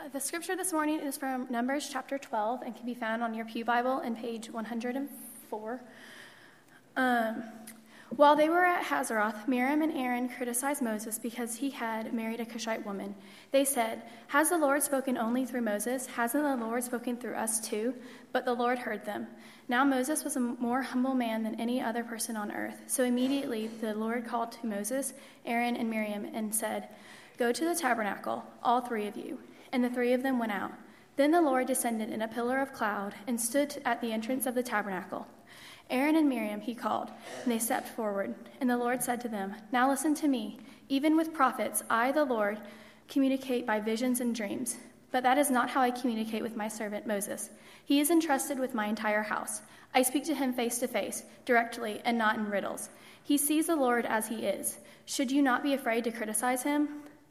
Uh, the scripture this morning is from Numbers chapter 12 and can be found on your Pew Bible in page 104. Um, while they were at Hazeroth, Miriam and Aaron criticized Moses because he had married a Cushite woman. They said, Has the Lord spoken only through Moses? Hasn't the Lord spoken through us too? But the Lord heard them. Now Moses was a more humble man than any other person on earth. So immediately the Lord called to Moses, Aaron, and Miriam and said, Go to the tabernacle, all three of you. And the three of them went out. Then the Lord descended in a pillar of cloud and stood at the entrance of the tabernacle. Aaron and Miriam he called, and they stepped forward. And the Lord said to them, Now listen to me. Even with prophets, I, the Lord, communicate by visions and dreams. But that is not how I communicate with my servant Moses. He is entrusted with my entire house. I speak to him face to face, directly, and not in riddles. He sees the Lord as he is. Should you not be afraid to criticize him?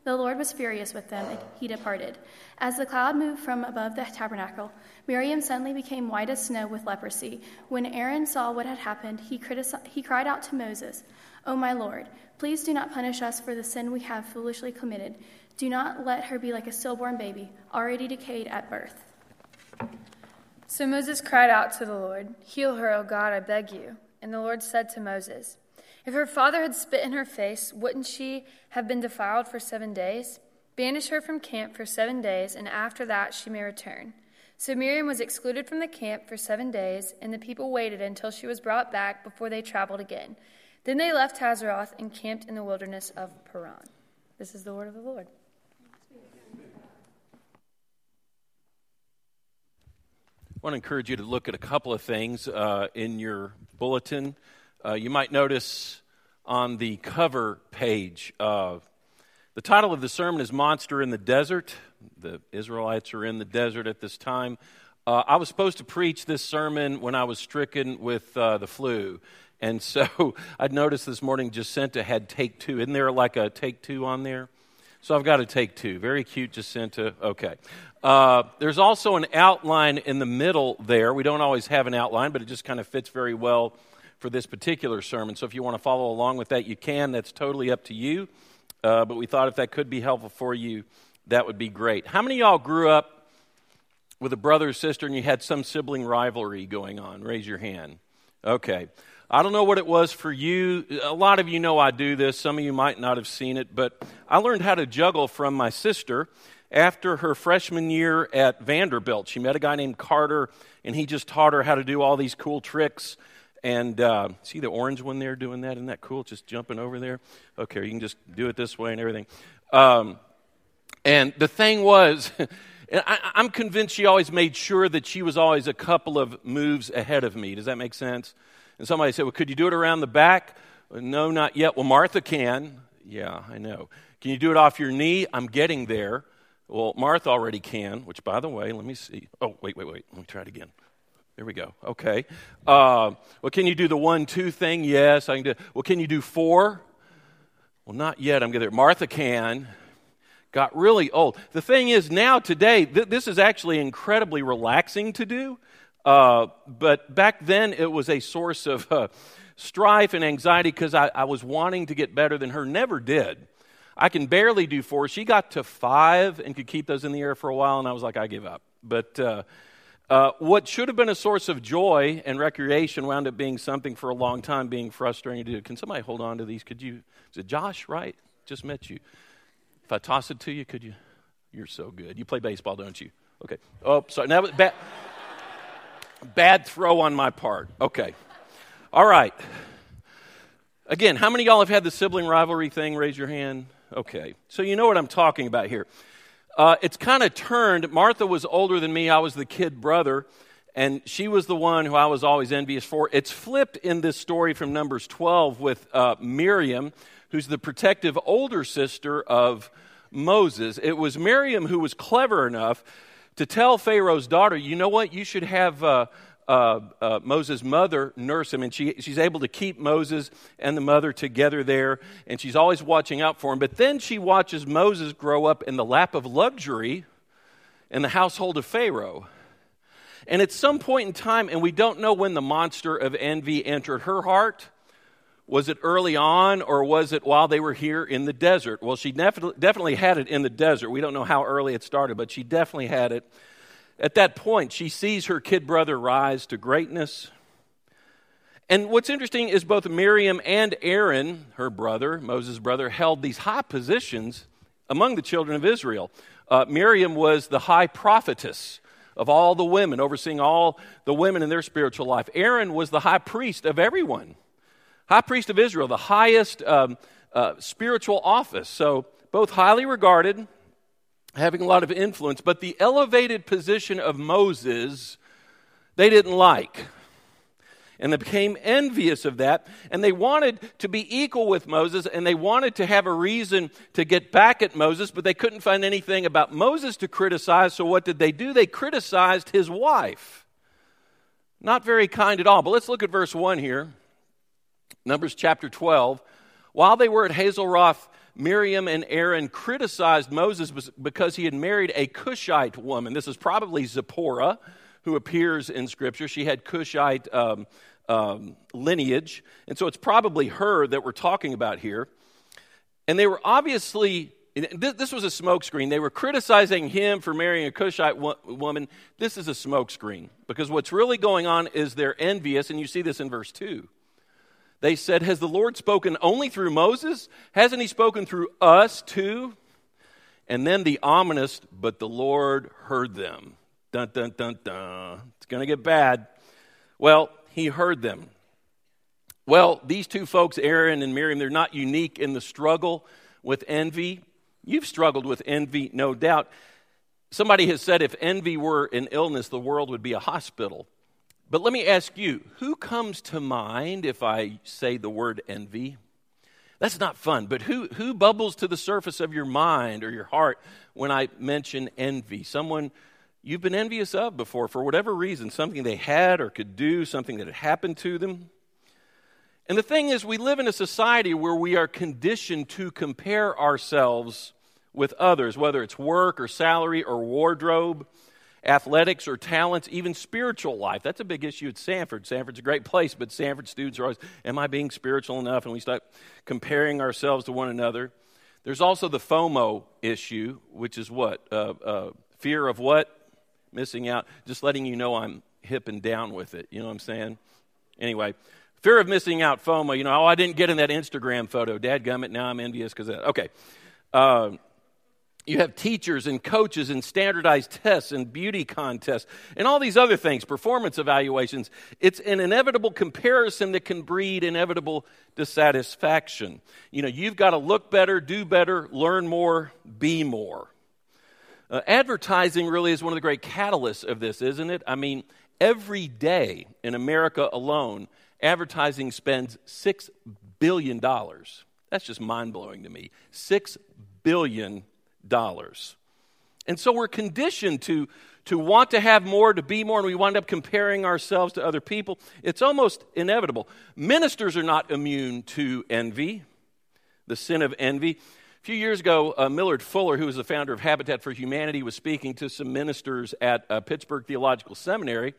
The Lord was furious with them, and he departed. As the cloud moved from above the tabernacle, Miriam suddenly became white as snow with leprosy. When Aaron saw what had happened, he, critici- he cried out to Moses, O my Lord, please do not punish us for the sin we have foolishly committed. Do not let her be like a stillborn baby, already decayed at birth. So Moses cried out to the Lord, Heal her, O God, I beg you. And the Lord said to Moses, If her father had spit in her face, wouldn't she have been defiled for seven days? Banish her from camp for seven days, and after that she may return. So Miriam was excluded from the camp for seven days, and the people waited until she was brought back before they traveled again. Then they left Hazeroth and camped in the wilderness of Paran. This is the word of the Lord. I want to encourage you to look at a couple of things uh, in your bulletin. Uh, you might notice on the cover page, uh, the title of the sermon is Monster in the Desert the Israelites are in the desert at this time. Uh, I was supposed to preach this sermon when I was stricken with uh, the flu. And so I'd noticed this morning Jacinta had take two. Isn't there like a take two on there? So I've got a take two. Very cute, Jacinta. Okay. Uh, there's also an outline in the middle there. We don't always have an outline, but it just kind of fits very well for this particular sermon. So if you want to follow along with that, you can. That's totally up to you. Uh, but we thought if that could be helpful for you, that would be great. How many y'all grew up with a brother or sister and you had some sibling rivalry going on? Raise your hand. Okay. I don't know what it was for you. A lot of you know I do this. Some of you might not have seen it, but I learned how to juggle from my sister after her freshman year at Vanderbilt. She met a guy named Carter, and he just taught her how to do all these cool tricks. And uh, see the orange one there doing that? Isn't that cool? Just jumping over there. Okay, you can just do it this way and everything. Um, and the thing was, I, am convinced she always made sure that she was always a couple of moves ahead of me. Does that make sense? And somebody said, Well, could you do it around the back? No, not yet. Well, Martha can. Yeah, I know. Can you do it off your knee? I'm getting there. Well, Martha already can, which, by the way, let me see. Oh, wait, wait, wait. Let me try it again. There we go. Okay. Uh, well, can you do the one, two thing? Yes, I can do. Well, can you do four? Well, not yet. I'm getting there. Martha can got really old. The thing is, now, today, th- this is actually incredibly relaxing to do. Uh, but back then, it was a source of uh, strife and anxiety because I, I was wanting to get better than her. Never did. I can barely do four. She got to five and could keep those in the air for a while, and I was like, I give up. But uh, uh, what should have been a source of joy and recreation wound up being something for a long time being frustrating to do. Can somebody hold on to these? Could you? Is it Josh? Right? Just met you. If I toss it to you, could you? You're so good. You play baseball, don't you? Okay. Oh, sorry. Now, bad, bad throw on my part. Okay. All right. Again, how many y'all have had the sibling rivalry thing? Raise your hand. Okay. So you know what I'm talking about here. Uh, it's kind of turned. Martha was older than me. I was the kid brother, and she was the one who I was always envious for. It's flipped in this story from Numbers 12 with uh, Miriam who's the protective older sister of Moses. It was Miriam who was clever enough to tell Pharaoh's daughter, you know what, you should have. Uh, uh, uh, Moses' mother nurse him, and she, she's able to keep Moses and the mother together there, and she's always watching out for him. But then she watches Moses grow up in the lap of luxury in the household of Pharaoh. And at some point in time, and we don't know when the monster of envy entered her heart, Was it early on or was it while they were here in the desert? Well, she definitely, definitely had it in the desert. We don't know how early it started, but she definitely had it. At that point, she sees her kid brother rise to greatness. And what's interesting is both Miriam and Aaron, her brother, Moses' brother, held these high positions among the children of Israel. Uh, Miriam was the high prophetess of all the women, overseeing all the women in their spiritual life. Aaron was the high priest of everyone high priest of Israel, the highest um, uh, spiritual office. So, both highly regarded, having a lot of influence, but the elevated position of Moses, they didn't like. And they became envious of that, and they wanted to be equal with Moses, and they wanted to have a reason to get back at Moses, but they couldn't find anything about Moses to criticize, so what did they do? They criticized his wife. Not very kind at all. But let's look at verse 1 here. Numbers chapter 12. While they were at Hazeroth, Miriam and Aaron criticized Moses because he had married a Cushite woman. This is probably Zipporah, who appears in Scripture. She had Cushite um, um, lineage. And so it's probably her that we're talking about here. And they were obviously, this was a smokescreen. They were criticizing him for marrying a Cushite wo- woman. This is a smokescreen because what's really going on is they're envious, and you see this in verse 2. They said, Has the Lord spoken only through Moses? Hasn't he spoken through us too? And then the ominous, but the Lord heard them. Dun, dun, dun, dun. It's going to get bad. Well, he heard them. Well, these two folks, Aaron and Miriam, they're not unique in the struggle with envy. You've struggled with envy, no doubt. Somebody has said if envy were an illness, the world would be a hospital. But let me ask you who comes to mind if I say the word envy? That's not fun, but who, who bubbles to the surface of your mind or your heart when I mention envy? Someone you've been envious of before for whatever reason, something they had or could do, something that had happened to them. And the thing is, we live in a society where we are conditioned to compare ourselves with others, whether it's work or salary or wardrobe athletics or talents, even spiritual life. That's a big issue at Sanford. Sanford's a great place, but Sanford students are always, Am I being spiritual enough? And we start comparing ourselves to one another. There's also the FOMO issue, which is what? Uh, uh, fear of what? Missing out. Just letting you know I'm hip and down with it. You know what I'm saying? Anyway, fear of missing out, FOMO. You know, oh, I didn't get in that Instagram photo. Dad gummit, now I'm envious because of that. Okay. Uh, you have teachers and coaches and standardized tests and beauty contests and all these other things, performance evaluations. It's an inevitable comparison that can breed inevitable dissatisfaction. You know, you've got to look better, do better, learn more, be more. Uh, advertising really is one of the great catalysts of this, isn't it? I mean, every day in America alone, advertising spends $6 billion. That's just mind blowing to me. $6 billion dollars. And so we're conditioned to, to want to have more, to be more, and we wind up comparing ourselves to other people. It's almost inevitable. Ministers are not immune to envy, the sin of envy. A few years ago, uh, Millard Fuller, who was the founder of Habitat for Humanity, was speaking to some ministers at uh, Pittsburgh Theological Seminary.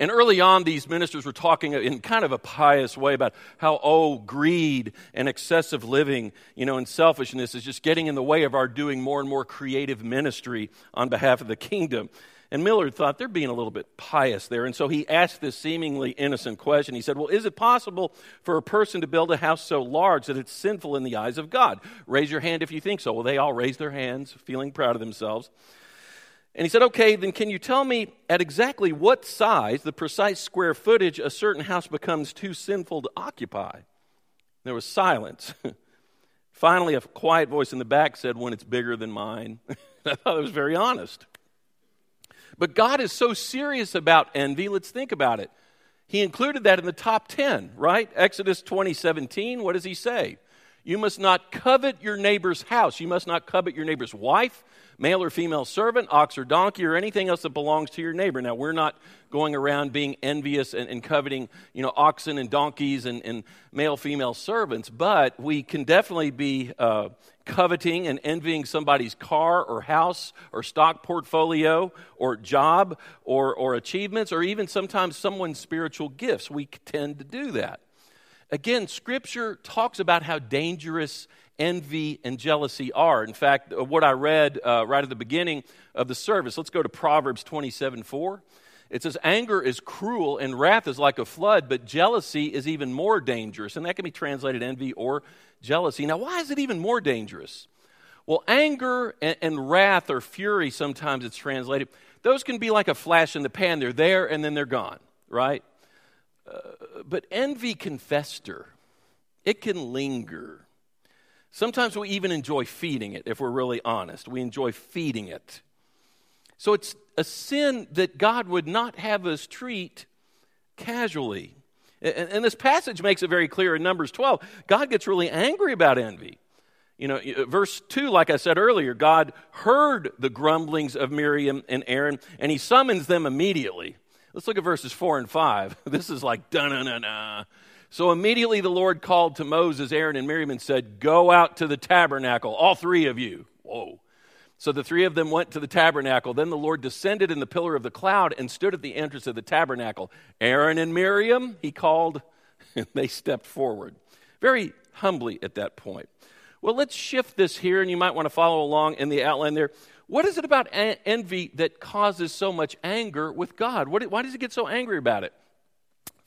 And early on, these ministers were talking in kind of a pious way about how, oh, greed and excessive living, you know, and selfishness is just getting in the way of our doing more and more creative ministry on behalf of the kingdom. And Millard thought they're being a little bit pious there. And so he asked this seemingly innocent question. He said, Well, is it possible for a person to build a house so large that it's sinful in the eyes of God? Raise your hand if you think so. Well, they all raised their hands, feeling proud of themselves. And he said, Okay, then can you tell me at exactly what size, the precise square footage, a certain house becomes too sinful to occupy? There was silence. Finally, a quiet voice in the back said, When it's bigger than mine. I thought it was very honest. But God is so serious about envy, let's think about it. He included that in the top 10, right? Exodus 20, 17, what does he say? You must not covet your neighbor's house. You must not covet your neighbor's wife, male or female servant, ox or donkey, or anything else that belongs to your neighbor. Now, we're not going around being envious and, and coveting, you know, oxen and donkeys and, and male, female servants, but we can definitely be uh, coveting and envying somebody's car or house or stock portfolio or job or, or achievements or even sometimes someone's spiritual gifts. We tend to do that. Again, Scripture talks about how dangerous envy and jealousy are. In fact, uh, what I read uh, right at the beginning of the service, let's go to Proverbs 27 4. It says, Anger is cruel and wrath is like a flood, but jealousy is even more dangerous. And that can be translated envy or jealousy. Now, why is it even more dangerous? Well, anger and, and wrath or fury, sometimes it's translated, those can be like a flash in the pan. They're there and then they're gone, right? Uh, but envy can fester, it can linger. Sometimes we even enjoy feeding it, if we're really honest. We enjoy feeding it. So it's a sin that God would not have us treat casually. And, this passage makes it very clear in Numbers 12. God gets really angry about envy. You know, uh, verse 2, like I said earlier, God heard the grumblings of Miriam and Aaron, and he summons them immediately. Let's look at verses 4 and 5. This is like, dun na na. So immediately the Lord called to Moses, Aaron, and Miriam and said, Go out to the tabernacle, all three of you. Whoa. So the three of them went to the tabernacle. Then the Lord descended in the pillar of the cloud and stood at the entrance of the tabernacle. Aaron and Miriam, he called, and they stepped forward. Very humbly at that point. Well, let's shift this here, and you might want to follow along in the outline there. What is it about envy that causes so much anger with God? What, why does he get so angry about it?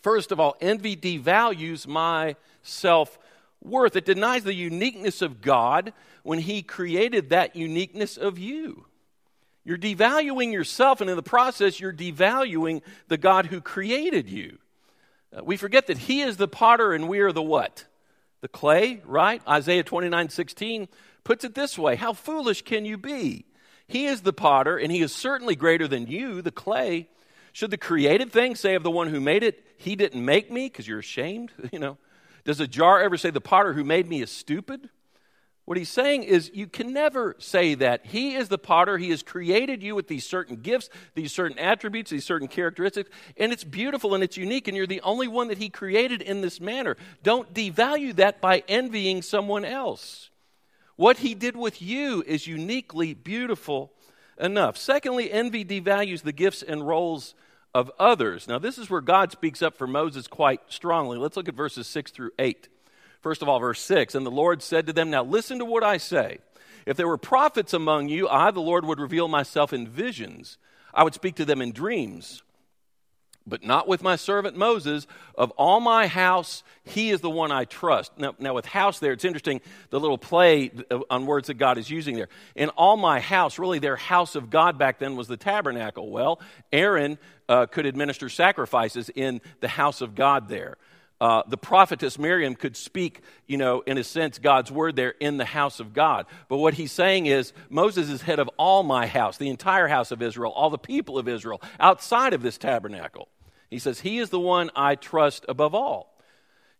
First of all, envy devalues my self worth. It denies the uniqueness of God when He created that uniqueness of you. You're devaluing yourself, and in the process, you're devaluing the God who created you. Uh, we forget that He is the potter and we are the what? The clay, right? Isaiah 29 16 puts it this way How foolish can you be? He is the potter, and He is certainly greater than you, the clay. Should the created thing say of the one who made it, He didn't make me because you're ashamed? You know, does a jar ever say, The potter who made me is stupid? What he's saying is, you can never say that. He is the potter. He has created you with these certain gifts, these certain attributes, these certain characteristics, and it's beautiful and it's unique, and you're the only one that he created in this manner. Don't devalue that by envying someone else. What he did with you is uniquely beautiful enough. Secondly, envy devalues the gifts and roles of others. Now, this is where God speaks up for Moses quite strongly. Let's look at verses 6 through 8. First of all, verse 6 And the Lord said to them, Now listen to what I say. If there were prophets among you, I, the Lord, would reveal myself in visions. I would speak to them in dreams but not with my servant Moses. Of all my house, he is the one I trust. Now, now, with house there, it's interesting the little play on words that God is using there. In all my house, really, their house of God back then was the tabernacle. Well, Aaron uh, could administer sacrifices in the house of God there. Uh, the prophetess Miriam could speak, you know, in a sense, God's word there in the house of God. But what he's saying is, Moses is head of all my house, the entire house of Israel, all the people of Israel, outside of this tabernacle. He says, He is the one I trust above all.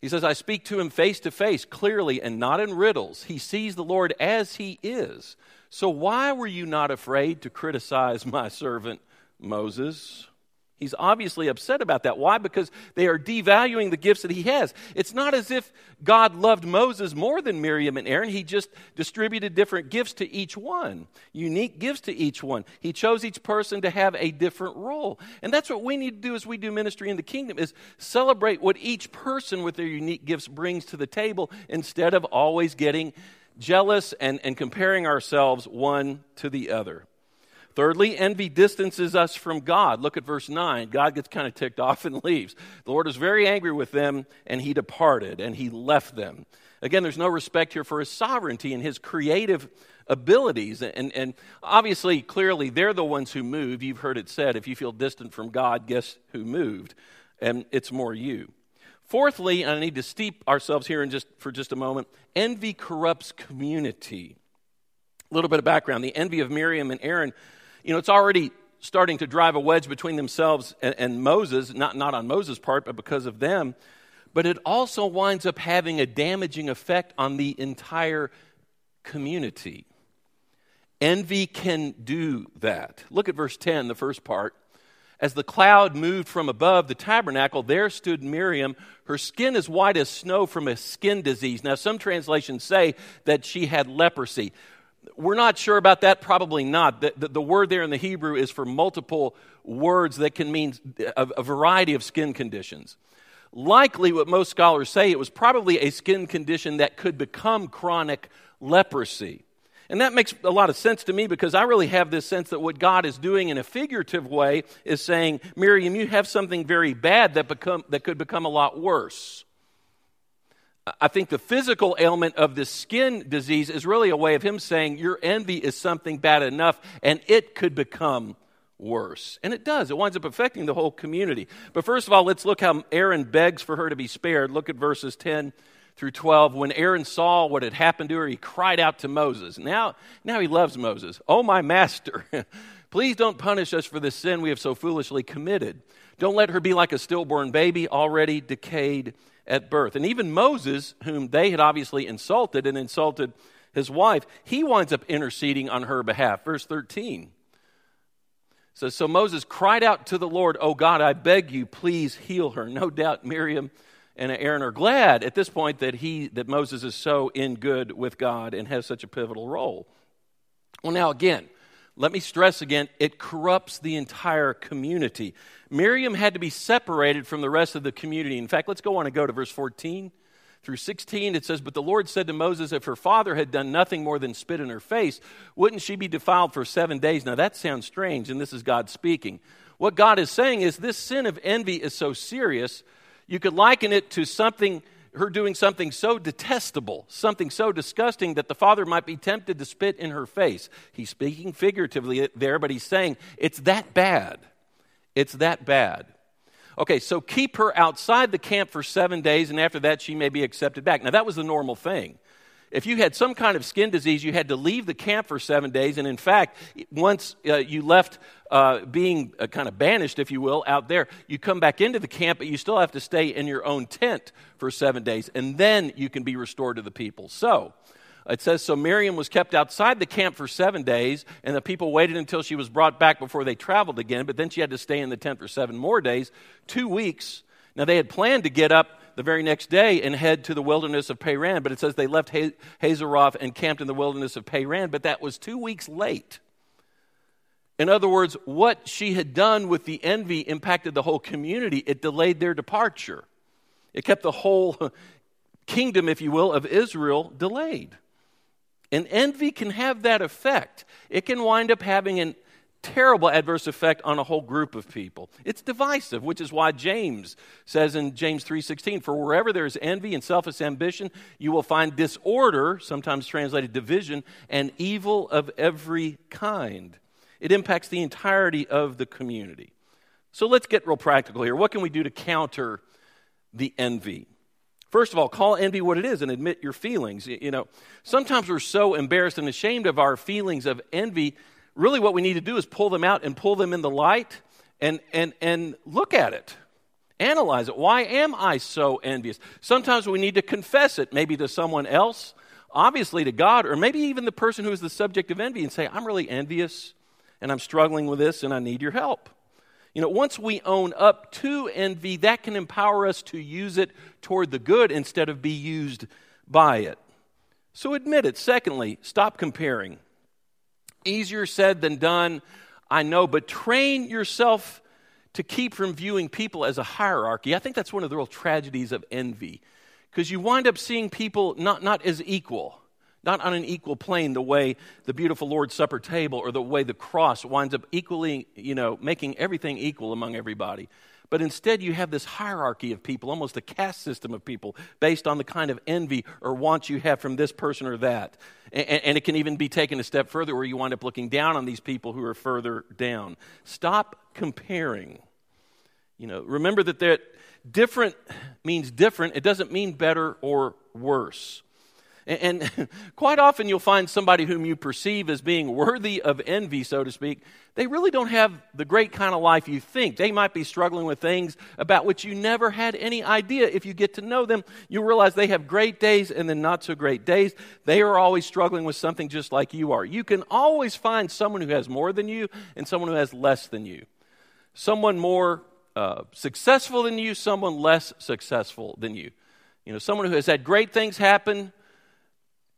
He says, I speak to him face to face, clearly, and not in riddles. He sees the Lord as he is. So why were you not afraid to criticize my servant Moses? He's obviously upset about that. Why? Because they are devaluing the gifts that he has. It's not as if God loved Moses more than Miriam and Aaron. He just distributed different gifts to each one, unique gifts to each one. He chose each person to have a different role. And that's what we need to do as we do ministry in the kingdom is celebrate what each person with their unique gifts brings to the table instead of always getting jealous and, and comparing ourselves one to the other. Thirdly, envy distances us from God. Look at verse 9. God gets kind of ticked off and leaves. The Lord is very angry with them, and he departed, and he left them. Again, there's no respect here for his sovereignty and his creative abilities. And, and obviously, clearly, they're the ones who move. You've heard it said if you feel distant from God, guess who moved? And it's more you. Fourthly, and I need to steep ourselves here in just, for just a moment envy corrupts community. A little bit of background. The envy of Miriam and Aaron you know, it's already starting to drive a wedge between themselves and, and Moses, not, not on Moses' part, but because of them. But it also winds up having a damaging effect on the entire community. Envy can do that. Look at verse 10, the first part. As the cloud moved from above the tabernacle, there stood Miriam, her skin as white as snow from a skin disease. Now, some translations say that she had leprosy. We're not sure about that, probably not. The, the, the, word there in the Hebrew is for multiple words that can mean a, a variety of skin conditions. likely what most scholars say it was probably a skin condition that could become chronic leprosy. And that makes a lot of sense to me because I really have this sense that what God is doing in a figurative way is saying, Miriam, you have something very bad that, become, that could become a lot worse. I think the physical ailment of this skin disease is really a way of him saying, Your envy is something bad enough and it could become worse. And it does. It winds up affecting the whole community. But first of all, let's look how Aaron begs for her to be spared. Look at verses 10 through 12. When Aaron saw what had happened to her, he cried out to Moses. Now, now he loves Moses. Oh, my master, please don't punish us for the sin we have so foolishly committed. Don't let her be like a stillborn baby, already decayed at birth. And even Moses, whom they had obviously insulted and insulted his wife, he winds up interceding on her behalf. Verse 13 so, so Moses cried out to the Lord, Oh God, I beg you, please heal her. No doubt Miriam and Aaron are glad at this point that, he, that Moses is so in good with God and has such a pivotal role. Well, now again, let me stress again, it corrupts the entire community. Miriam had to be separated from the rest of the community. In fact, let's go on and go to verse 14 through 16, it says, But the Lord said to Moses, If her father had done nothing more than spit in her face, wouldn't she be defiled for seven days? Now that sounds strange, and this is God speaking. What God is saying is this sin of envy is so serious, you could liken it to something, her doing something so detestable, something so disgusting that the father might be tempted to spit in her face. He's speaking figuratively there, but he's saying it's that bad. It's that bad. Okay, so keep her outside the camp for seven days, and after that, she may be accepted back. Now, that was the normal thing. If you had some kind of skin disease, you had to leave the camp for seven days. And in fact, once uh, you left uh, being uh, kind of banished, if you will, out there, you come back into the camp, but you still have to stay in your own tent for seven days. And then you can be restored to the people. So, it says, So Miriam was kept outside the camp for seven days, and the people waited until she was brought back before they traveled again, but then she had to stay in the tent for seven more days, two weeks. Now they had planned to get up the very next day and head to the wilderness of Paran, but it says they left Hazeroth and camped in the wilderness of Paran, but that was two weeks late. In other words, what she had done with the envy impacted the whole community. It delayed their departure. It kept the whole kingdom, if you will, of Israel delayed. And envy can have that effect. It can wind up having a terrible adverse effect on a whole group of people. It's divisive, which is why James says in James 3:16, "For wherever there is envy and selfish ambition, you will find disorder, sometimes translated division, and evil of every kind." It impacts the entirety of the community. So let's get real practical here. What can we do to counter the envy? First of all, call envy what it is and admit your feelings. You know, sometimes we're so embarrassed and ashamed of our feelings of envy. Really, what we need to do is pull them out and pull them in the light and, and, and look at it. Analyze it. Why am I so envious? Sometimes we need to confess it, maybe to someone else, obviously to God, or maybe even the person who is the subject of envy and say, I'm really envious and I'm struggling with this and I need your help. You know, once we own up to envy, that can empower us to use it toward the good instead of be used by it. So admit it. Secondly, stop comparing. Easier said than done, I know, but train yourself to keep from viewing people as a hierarchy. I think that's one of the real tragedies of envy because you wind up seeing people not, not as equal not on an equal plane the way the beautiful Lord's Supper table or the way the cross winds up equally, you know, making everything equal among everybody. But instead, you have this hierarchy of people, almost a caste system of people, based on the kind of envy or want you have from this person or that. And, and, it can even be taken a step further where you wind up looking down on these people who are further down. Stop comparing. You know, remember that that different means different. It doesn't mean better or worse. And, quite often you'll find somebody whom you perceive as being worthy of envy, so to speak. They really don't have the great kind of life you think. They might be struggling with things about which you never had any idea. If you get to know them, you realize they have great days and then not so great days. They are always struggling with something just like you are. You can always find someone who has more than you and someone who has less than you. Someone more uh, successful than you, someone less successful than you. You know, someone who has had great things happen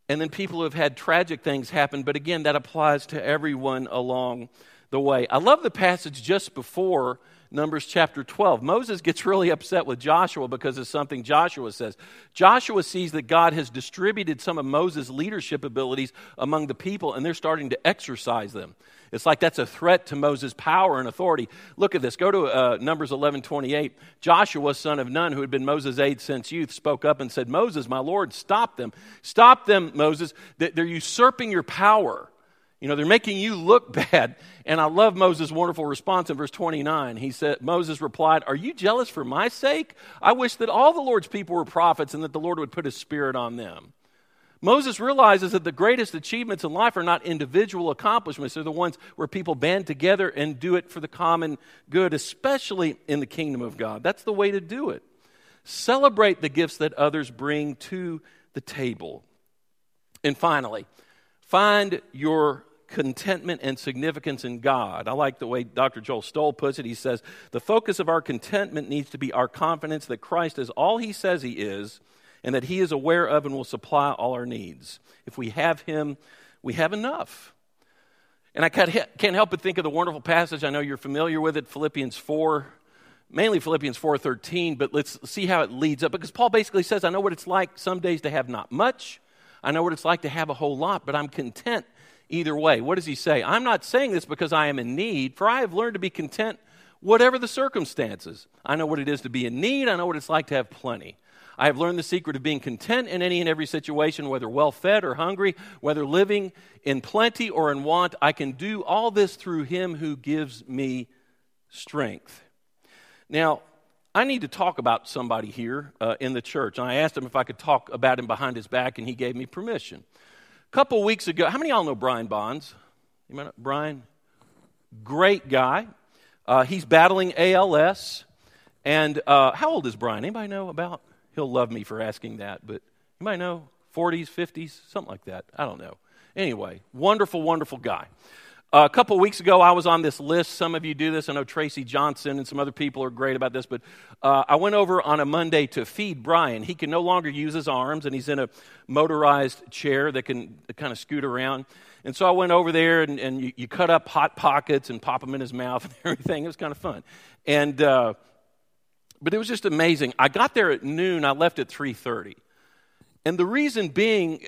and then people who have had tragic things happen. But again, that applies to everyone along the way. I love the passage just before Numbers chapter 12. Moses gets really upset with Joshua because of something Joshua says. Joshua sees that God has distributed some of Moses' leadership abilities among the people, and they're starting to exercise them. It's like that's a threat to Moses' power and authority. Look at this. Go to uh, Numbers 11 28. Joshua, son of Nun, who had been Moses' aide since youth, spoke up and said, Moses, my Lord, stop them. Stop them, Moses. They're usurping your power. You know, they're making you look bad. And I love Moses' wonderful response in verse 29. He said, Moses replied, Are you jealous for my sake? I wish that all the Lord's people were prophets and that the Lord would put his spirit on them. Moses realizes that the greatest achievements in life are not individual accomplishments, they're the ones where people band together and do it for the common good, especially in the kingdom of God. That's the way to do it. Celebrate the gifts that others bring to the table. And finally, find your contentment and significance in God. I like the way Dr. Joe Stowell puts it. He says, The focus of our contentment needs to be our confidence that Christ is all he says he is and that he is aware of and will supply all our needs. If we have him, we have enough. And I can't help but think of the wonderful passage. I know you're familiar with it, Philippians 4, mainly Philippians 4:13, but let's see how it leads up because Paul basically says, I know what it's like some days to have not much. I know what it's like to have a whole lot, but I'm content either way. What does he say? I'm not saying this because I am in need, for I have learned to be content whatever the circumstances. I know what it is to be in need, I know what it's like to have plenty. I have learned the secret of being content in any and every situation, whether well fed or hungry, whether living in plenty or in want. I can do all this through him who gives me strength. Now, I need to talk about somebody here uh, in the church. And I asked him if I could talk about him behind his back, and he gave me permission A couple weeks ago, how many of y'all know Brian Bonds? You know Brian? Great guy. Uh, he's battling ALS. And uh, how old is Brian? Anybody know about? He'll love me for asking that, but you might know 40s, 50s, something like that. I don't know. Anyway, wonderful, wonderful guy. A couple weeks ago, I was on this list. Some of you do this. I know Tracy Johnson and some other people are great about this, but uh, I went over on a Monday to feed Brian. He can no longer use his arms, and he's in a motorized chair that can kind of scoot around. And so I went over there, and, and you, you, cut up hot pockets and pop them in his mouth and everything. It was kind of fun. And uh, but it was just amazing. I got there at noon. I left at three thirty. And the reason being,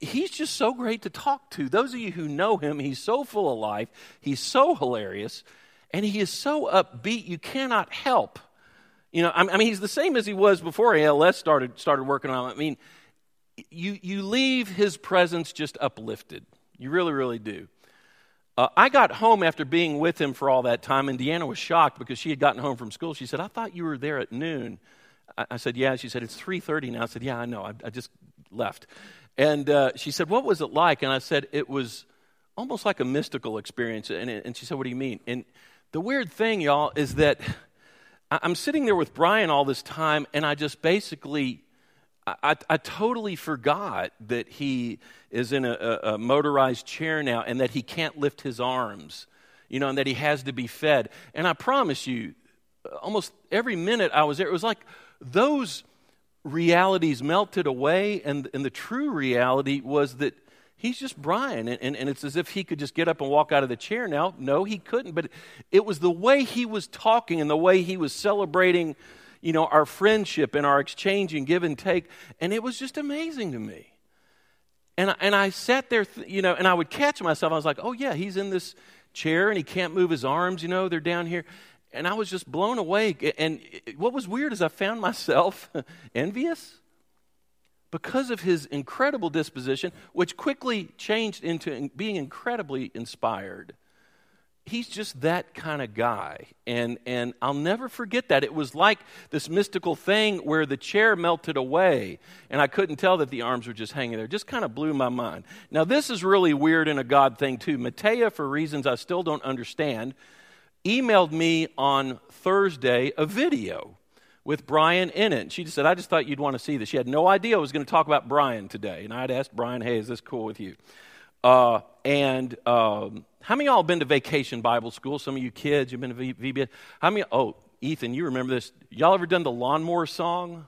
he's just so great to talk to. Those of you who know him, he's so full of life, he's so hilarious, and he is so upbeat, you cannot help. You know, I mean, he's the same as he was before ALS started, started working on him. I mean, you, you leave his presence just uplifted. You really, really do. Uh, I got home after being with him for all that time, and Deanna was shocked because she had gotten home from school. She said, I thought you were there at noon. I, I said, Yeah. She said, It's 3.30 now. I said, Yeah, I know. I, I just left. And uh, she said, What was it like? And I said, It was almost like a mystical experience. And, and she said, What do you mean? And the weird thing, y'all, is that I'm sitting there with Brian all this time, and I just basically. I, I, totally forgot that he is in a, a, motorized chair now and that he can't lift his arms, you know, and that he has to be fed. And I promise you, almost every minute I was there, it was like those realities melted away, and, and the true reality was that he's just Brian. And, and, and, it's as if he could just get up and walk out of the chair now. No, he couldn't. But it was the way he was talking and the way he was celebrating, you know, our friendship and our exchange and give and take. And it was just amazing to me. And, and I sat there, you know, and I would catch myself. I was like, oh, yeah, he's in this chair and he can't move his arms, you know, they're down here and I was just blown away. And what was weird is I found myself envious because of his incredible disposition, which quickly changed into being incredibly inspired. He's just that kind of guy. And, and I'll never forget that. It was like this mystical thing where the chair melted away, and I couldn't tell that the arms were just hanging there. It just kind of blew my mind. Now, this is really weird in a God thing, too. Matea, for reasons I still don't understand, emailed me on Thursday a video with Brian in it. She just said, I just thought you'd want to see this. She had no idea I was going to talk about Brian today. And I'd asked Brian, hey, is this cool with you? Uh, and um, how many of y'all been to vacation Bible school? Some of you kids, you've been to VBS. How many? Oh, Ethan, you remember this. Y'all ever done the lawnmower song?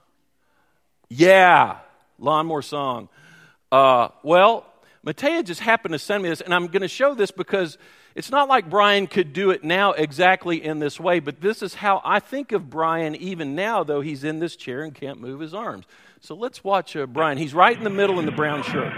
Yeah, lawnmower song. Uh, well, Matea just happened to send me this, and I'm going to show this because it's not like Brian could do it now exactly in this way, but this is how I think of Brian even now, though he's in this chair and can't move his arms. So let's watch uh, Brian. He's right in the middle in the brown shirt.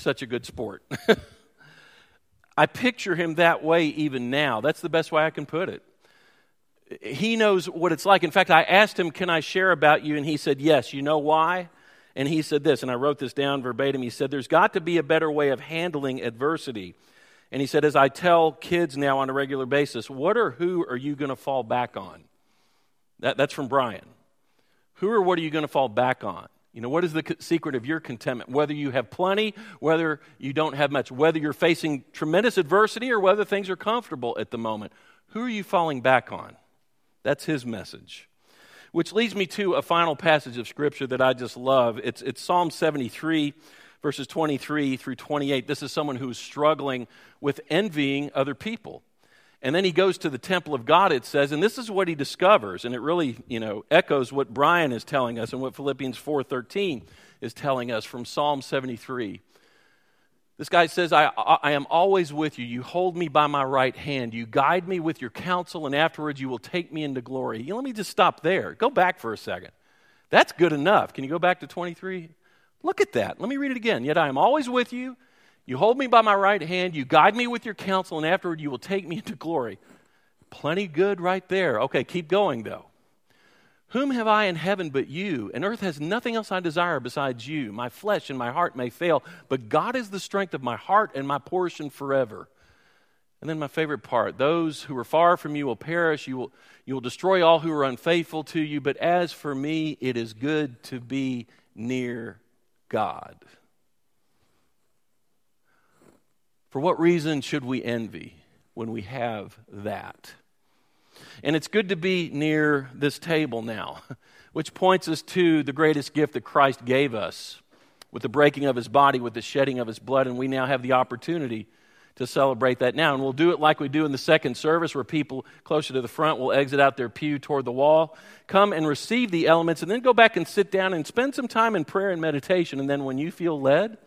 Such a good sport. I picture him that way even now. That's the best way I can put it. He knows what it's like. In fact, I asked him, Can I share about you? And he said, Yes. You know why? And he said this, and I wrote this down verbatim. He said, There's got to be a better way of handling adversity. And he said, As I tell kids now on a regular basis, what or who are you going to fall back on? That, that's from Brian. Who or what are you going to fall back on? You know, what is the secret of your contentment? Whether you have plenty, whether you don't have much, whether you're facing tremendous adversity or whether things are comfortable at the moment, who are you falling back on? That's his message. Which leads me to a final passage of Scripture that I just love. It's, it's Psalm 73, verses 23 through 28. This is someone who's struggling with envying other people. And then he goes to the temple of God, it says, and this is what he discovers, and it really, you know, echoes what Brian is telling us and what Philippians 4.13 is telling us from Psalm 73. This guy says, I, I am always with you. You hold me by my right hand. You guide me with your counsel, and afterwards you will take me into glory. You let me just stop there. Go back for a second. That's good enough. Can you go back to 23? Look at that. Let me read it again. Yet I am always with you. You hold me by my right hand, you guide me with your counsel, and afterward you will take me into glory. Plenty good right there. Okay, keep going though. Whom have I in heaven but you? And earth has nothing else I desire besides you. My flesh and my heart may fail, but God is the strength of my heart and my portion forever. And then my favorite part those who are far from you will perish. You will, you will destroy all who are unfaithful to you. But as for me, it is good to be near God. For what reason should we envy when we have that? And it's good to be near this table now, which points us to the greatest gift that Christ gave us with the breaking of his body, with the shedding of his blood, and we now have the opportunity to celebrate that now. And we'll do it like we do in the second service, where people closer to the front will exit out their pew toward the wall, come and receive the elements, and then go back and sit down and spend some time in prayer and meditation. And then when you feel led,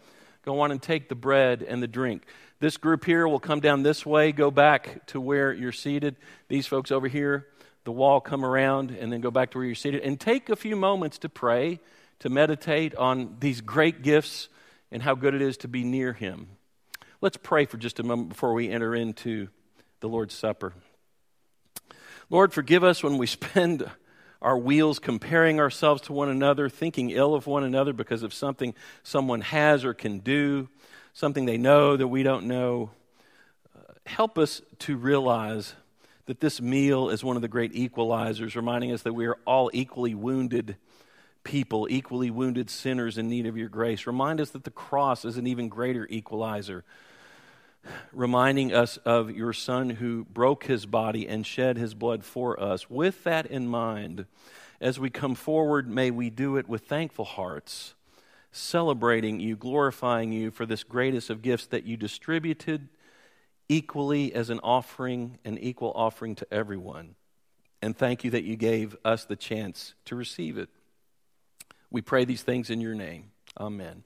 go on and take the bread and the drink. This group here will come down this way, go back to where you're seated. These folks over here, the wall, come around and then go back to where you're seated. And take a few moments to pray, to meditate on these great gifts and how good it is to be near Him. Let's pray for just a moment before we enter into the Lord's Supper. Lord, forgive us when we spend our wheels comparing ourselves to one another, thinking ill of one another because of something someone has or can do something they know that we don't know. Uh, help us to realize that this meal is one of the great equalizers, reminding us that we are all equally wounded people, equally wounded sinners in need of your grace. Remind us that the cross is an even greater equalizer, reminding us of your Son who broke his body and shed his blood for us. With that in mind, as we come forward, may we do it with thankful hearts celebrating you, glorifying you for this greatest of gifts that you distributed equally as an offering, an equal offering to everyone. And thank you that you gave us the chance to receive it. We pray these things in your name. Amen.